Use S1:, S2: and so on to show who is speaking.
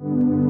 S1: you